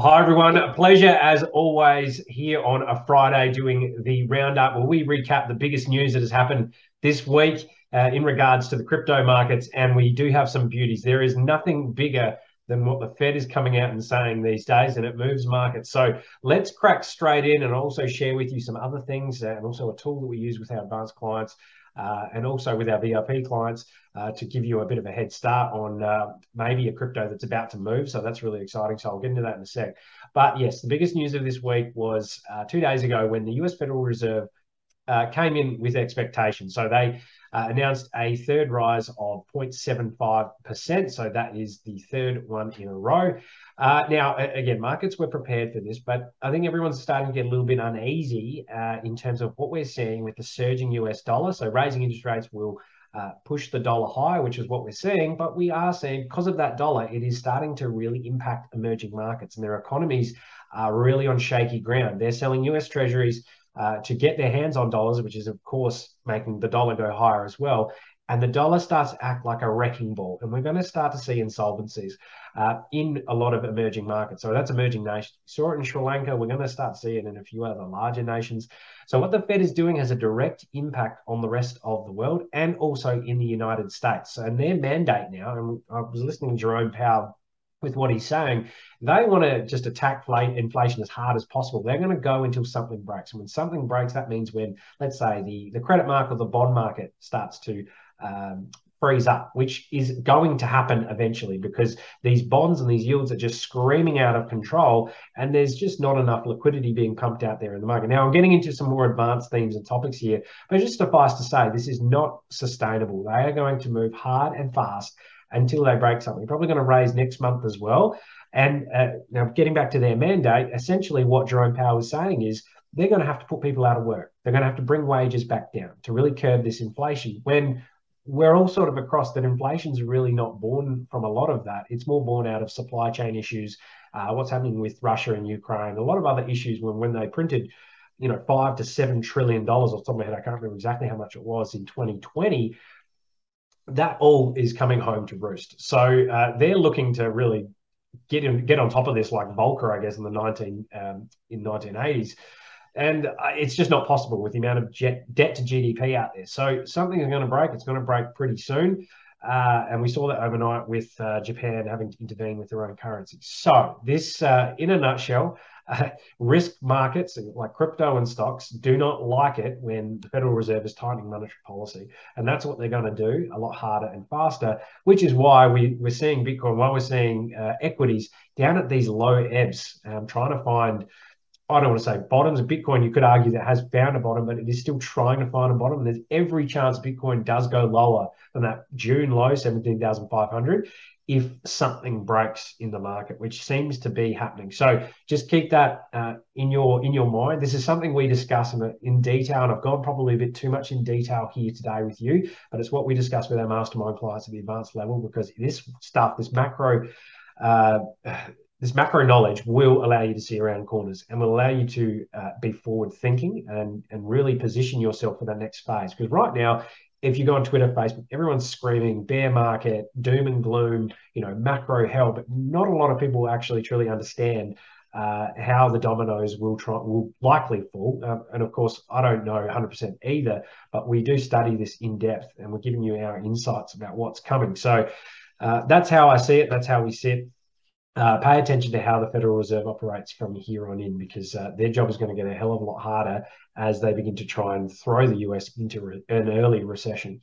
Hi, everyone. A pleasure, as always, here on a Friday doing the roundup where we recap the biggest news that has happened this week uh, in regards to the crypto markets. And we do have some beauties. There is nothing bigger than what the Fed is coming out and saying these days, and it moves markets. So let's crack straight in and also share with you some other things and also a tool that we use with our advanced clients uh, and also with our VIP clients uh, to give you a bit of a head start on uh, maybe a crypto that's about to move. So that's really exciting. So I'll get into that in a sec. But yes, the biggest news of this week was uh, two days ago when the US Federal Reserve uh, came in with expectations. So they uh, announced a third rise of 0.75%. So that is the third one in a row. Uh, now, again, markets were prepared for this, but I think everyone's starting to get a little bit uneasy uh, in terms of what we're seeing with the surging US dollar. So raising interest rates will uh, push the dollar higher, which is what we're seeing. But we are seeing, because of that dollar, it is starting to really impact emerging markets and their economies are really on shaky ground. They're selling US treasuries uh, to get their hands on dollars, which is, of course, making the dollar go higher as well. And the dollar starts to act like a wrecking ball. And we're going to start to see insolvencies uh, in a lot of emerging markets. So that's emerging nations. We saw it in Sri Lanka. We're going to start seeing it in a few other larger nations. So what the Fed is doing has a direct impact on the rest of the world and also in the United States. And their mandate now, and I was listening to Jerome Powell with what he's saying, they want to just attack inflation as hard as possible. They're going to go until something breaks. And when something breaks, that means when, let's say, the, the credit market or the bond market starts to um, freeze up, which is going to happen eventually because these bonds and these yields are just screaming out of control and there's just not enough liquidity being pumped out there in the market. Now, I'm getting into some more advanced themes and topics here, but just suffice to say, this is not sustainable. They are going to move hard and fast until they break something. Probably going to raise next month as well. And uh, now, getting back to their mandate, essentially what Jerome Powell is saying is they're going to have to put people out of work. They're going to have to bring wages back down to really curb this inflation. When we're all sort of across that inflation's really not born from a lot of that. It's more born out of supply chain issues, uh, what's happening with Russia and Ukraine, a lot of other issues when, when they printed, you know, five to seven trillion dollars off the top of my head. I can't remember exactly how much it was in 2020 that all is coming home to roost. So uh, they're looking to really get in, get on top of this, like Volcker, I guess, in the nineteen um, in nineteen eighties, and uh, it's just not possible with the amount of jet, debt to GDP out there. So something is going to break. It's going to break pretty soon. Uh, and we saw that overnight with uh, Japan having to intervene with their own currency. So, this, uh, in a nutshell, risk markets like crypto and stocks do not like it when the Federal Reserve is tightening monetary policy. And that's what they're going to do a lot harder and faster, which is why we, we're seeing Bitcoin, why we're seeing uh, equities down at these low ebbs, um, trying to find I don't want to say bottoms. Bitcoin, you could argue that has found a bottom, but it is still trying to find a bottom. There's every chance Bitcoin does go lower than that June low, 17,500, if something breaks in the market, which seems to be happening. So just keep that uh, in your in your mind. This is something we discuss in, in detail, and I've gone probably a bit too much in detail here today with you, but it's what we discuss with our mastermind clients at the advanced level because this stuff, this macro. Uh, this macro knowledge will allow you to see around corners and will allow you to uh, be forward thinking and, and really position yourself for the next phase. Because right now, if you go on Twitter, Facebook, everyone's screaming bear market, doom and gloom, you know, macro hell, but not a lot of people actually truly understand uh, how the dominoes will try will likely fall. Um, and of course, I don't know 100% either, but we do study this in depth, and we're giving you our insights about what's coming. So uh, that's how I see it. That's how we see it uh, pay attention to how the Federal Reserve operates from here on in because uh, their job is going to get a hell of a lot harder as they begin to try and throw the US into re- an early recession.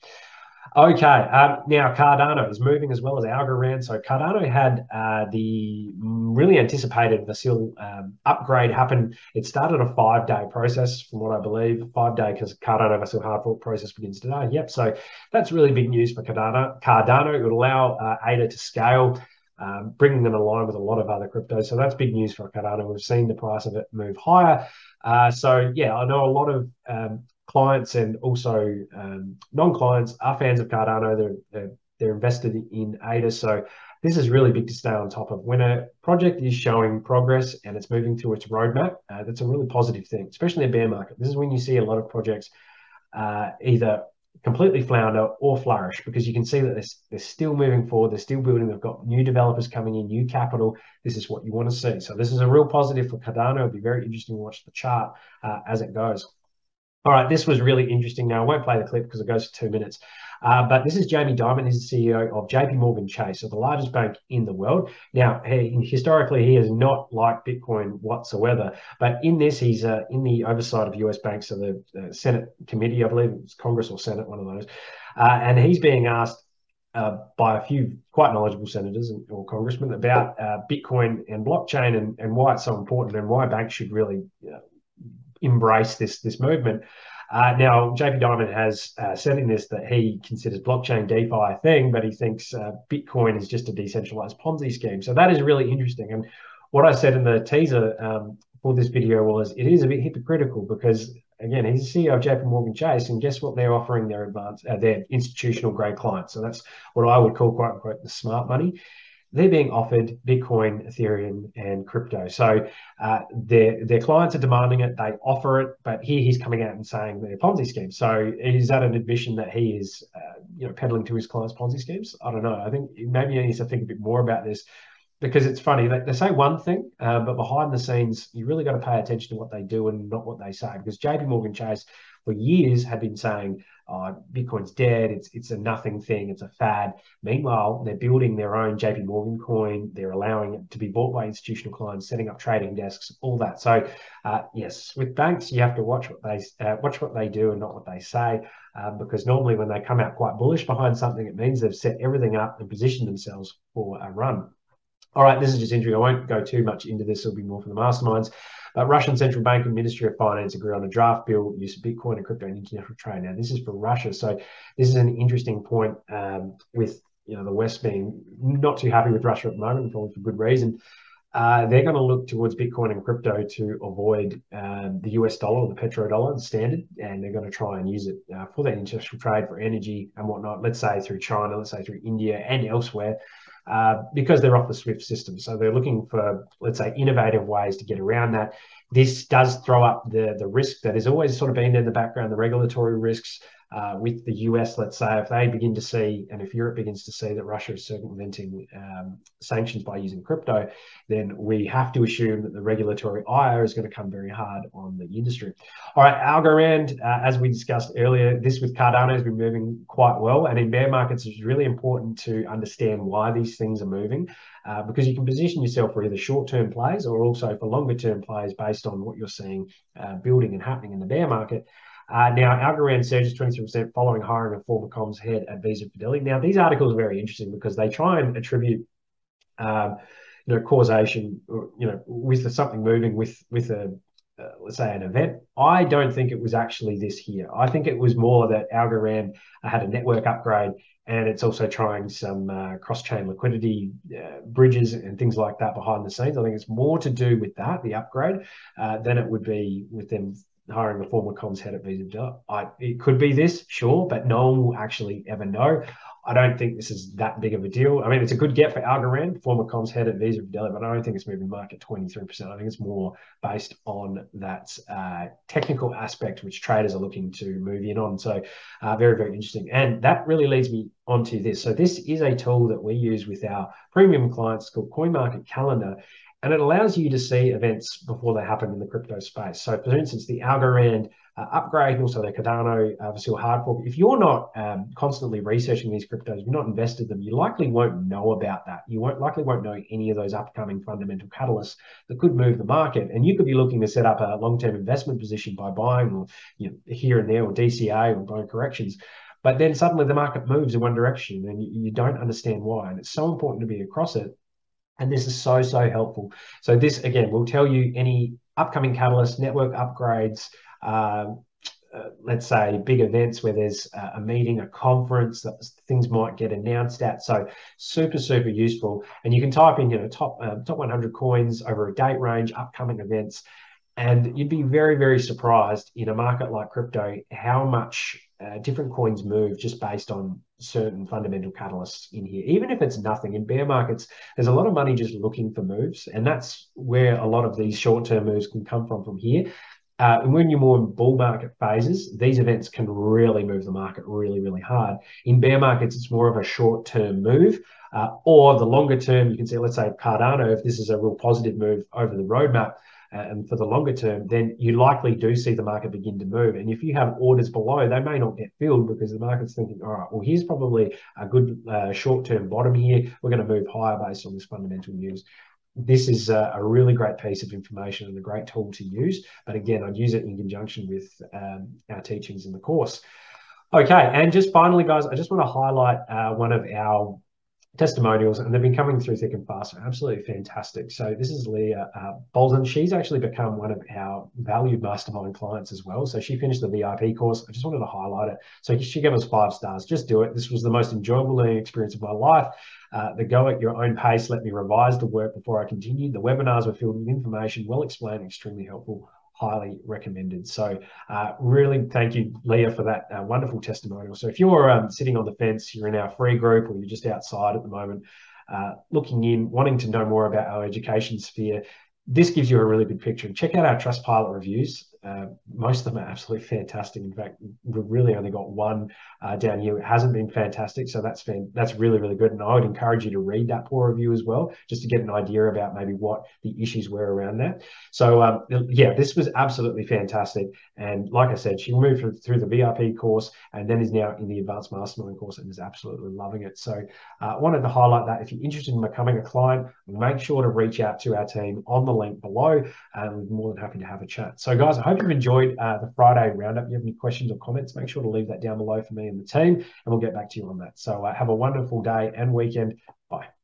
Okay, um, now Cardano is moving as well as Algorand. So Cardano had uh, the really anticipated Vasil um, upgrade happen. It started a five-day process, from what I believe, five-day because Cardano Vasil hard fork process begins today. Yep, so that's really big news for Cardano. Cardano it would allow uh, ADA to scale um, bringing them aligned with a lot of other cryptos. So that's big news for Cardano. We've seen the price of it move higher. Uh, so yeah, I know a lot of um, clients and also um, non-clients are fans of Cardano. They're, they're, they're invested in ADA. So this is really big to stay on top of. When a project is showing progress and it's moving through its roadmap, uh, that's a really positive thing, especially a bear market. This is when you see a lot of projects uh, either completely flounder or flourish because you can see that they're, they're still moving forward, they're still building, they've got new developers coming in, new capital. This is what you want to see. So this is a real positive for Cardano. It'll be very interesting to watch the chart uh, as it goes. All right, this was really interesting. Now, I won't play the clip because it goes for two minutes. Uh, but this is Jamie Dimon. He's the CEO of JP Morgan Chase, so the largest bank in the world. Now, he, historically, he has not liked Bitcoin whatsoever. But in this, he's uh, in the oversight of US banks, so the Senate committee, I believe it's Congress or Senate, one of those. Uh, and he's being asked uh, by a few quite knowledgeable senators or congressmen about uh, Bitcoin and blockchain and, and why it's so important and why banks should really embrace this this movement. Uh, now, Jamie Dimon has uh, said in this that he considers blockchain DeFi a thing, but he thinks uh, Bitcoin is just a decentralized Ponzi scheme. So that is really interesting. And what I said in the teaser um, for this video was it is a bit hypocritical because again he's the CEO of JP Morgan Chase, and guess what they're offering their advanced uh, their institutional grade clients. So that's what I would call quote unquote the smart money they're being offered Bitcoin, Ethereum, and crypto. So uh, their their clients are demanding it. They offer it, but here he's coming out and saying they're Ponzi schemes. So is that an admission that he is, uh, you know, peddling to his clients Ponzi schemes? I don't know. I think maybe he needs to think a bit more about this because it's funny. They, they say one thing, uh, but behind the scenes, you really got to pay attention to what they do and not what they say. Because J.P. Morgan Chase for years had been saying oh, Bitcoin's dead. It's it's a nothing thing. It's a fad. Meanwhile, they're building their own JP Morgan coin. They're allowing it to be bought by institutional clients, setting up trading desks, all that. So, uh, yes, with banks, you have to watch what they uh, watch what they do and not what they say, uh, because normally when they come out quite bullish behind something, it means they've set everything up and positioned themselves for a run. All right, this is just interesting. I won't go too much into this. It'll be more for the masterminds. Uh, Russian Central Bank and Ministry of Finance agree on a draft bill use of Bitcoin and crypto in international trade. Now, this is for Russia, so this is an interesting point um, with you know the West being not too happy with Russia at the moment, probably for good reason. Uh, they're going to look towards Bitcoin and crypto to avoid um, the US dollar, the petrodollar, standard, and they're going to try and use it uh, for their international trade, for energy and whatnot. Let's say through China, let's say through India and elsewhere. Uh, because they're off the SWIFT system. So they're looking for, let's say, innovative ways to get around that. This does throw up the, the risk that has always sort of been in the background, the regulatory risks uh, with the US, let's say, if they begin to see, and if Europe begins to see that Russia is circumventing um, sanctions by using crypto, then we have to assume that the regulatory ire is going to come very hard on the industry. All right, Algorand, uh, as we discussed earlier, this with Cardano has been moving quite well. And in bear markets, it's really important to understand why these things are moving. Uh, because you can position yourself for either short-term plays or also for longer-term plays based on what you're seeing uh, building and happening in the bear market. Uh, now, Algorand surges 23% following hiring a former comms head at Visa Fidelity. Now, these articles are very interesting because they try and attribute, um, you know, causation, you know, with something moving with with a uh, let's say an event. I don't think it was actually this here. I think it was more that Algorand had a network upgrade and it's also trying some uh, cross-chain liquidity uh, bridges and things like that behind the scenes. I think it's more to do with that, the upgrade, uh, than it would be with them hiring a former comms head at Visa. I, it could be this, sure, but no one will actually ever know. I don't think this is that big of a deal. I mean, it's a good get for Algorand, former comms head at Visa Fidelity, but I don't think it's moving market 23%. I think it's more based on that uh, technical aspect, which traders are looking to move in on. So, uh, very, very interesting. And that really leads me onto this. So, this is a tool that we use with our premium clients called CoinMarket Calendar and it allows you to see events before they happen in the crypto space. So, for instance, the Algorand uh, upgrade and also the Cardano uh, Vasil hard fork. If you're not um, constantly researching these cryptos, you're not invested in them, you likely won't know about that. You won't likely won't know any of those upcoming fundamental catalysts that could move the market. And you could be looking to set up a long-term investment position by buying or you know, here and there or DCA or buying corrections. But then suddenly the market moves in one direction and you, you don't understand why. And it's so important to be across it and this is so, so helpful. So this, again, will tell you any upcoming catalysts, network upgrades, uh, uh, let's say big events where there's a meeting, a conference that things might get announced at. So super, super useful. And you can type in, you know, top uh, top 100 coins over a date range, upcoming events, and you'd be very, very surprised in a market like crypto how much uh, different coins move just based on certain fundamental catalysts in here. Even if it's nothing in bear markets, there's a lot of money just looking for moves, and that's where a lot of these short-term moves can come from. From here, uh, and when you're more in bull market phases, these events can really move the market really, really hard. In bear markets, it's more of a short term move. Uh, or the longer term, you can see, let's say Cardano, if this is a real positive move over the roadmap, uh, and for the longer term, then you likely do see the market begin to move. And if you have orders below, they may not get filled because the market's thinking, all right, well, here's probably a good uh, short term bottom here. We're going to move higher based on this fundamental news this is a, a, really great piece of information and a great tool to use. But again, I'd use it in conjunction with um, our teachings in the course. Okay, and just finally, guys, I just want to highlight uh, one of our testimonials, and they've been coming through thick and fast. Absolutely fantastic. So this is Leah uh. She's actually become one of our valued mastermind clients as well. So she finished the VIP course. I just wanted to highlight it. So she gave us five stars. Just do it. This was the most enjoyable learning experience of my life. Uh, the go at your own pace let me revise the work before I continued. The webinars were filled with information, well explained, extremely helpful. Highly recommended. So, uh, really thank you, Leah, for that uh, wonderful testimonial. So, if you're um, sitting on the fence, you're in our free group, or you're just outside at the moment, uh, looking in, wanting to know more about our education sphere, this gives you a really good picture. Check out our Trustpilot reviews. Uh, most of them are absolutely fantastic. In fact, we've really only got one uh, down here. It hasn't been fantastic, so that's been that's really really good. And I would encourage you to read that poor review as well, just to get an idea about maybe what the issues were around that. So um, yeah, this was absolutely fantastic. And like I said, she moved through, the VIP course and then is now in the Advanced Mastermind course and is absolutely loving it. So uh, I wanted to highlight that. If you're interested in becoming a client, make sure to reach out to our team on the link below, and we're more than happy to have a chat. So guys, I hope hope you've enjoyed uh, the Friday roundup. If you have any questions or comments, make sure to leave that down below for me and the team, and we'll get back to you on that. So uh, have a wonderful day and weekend. Bye.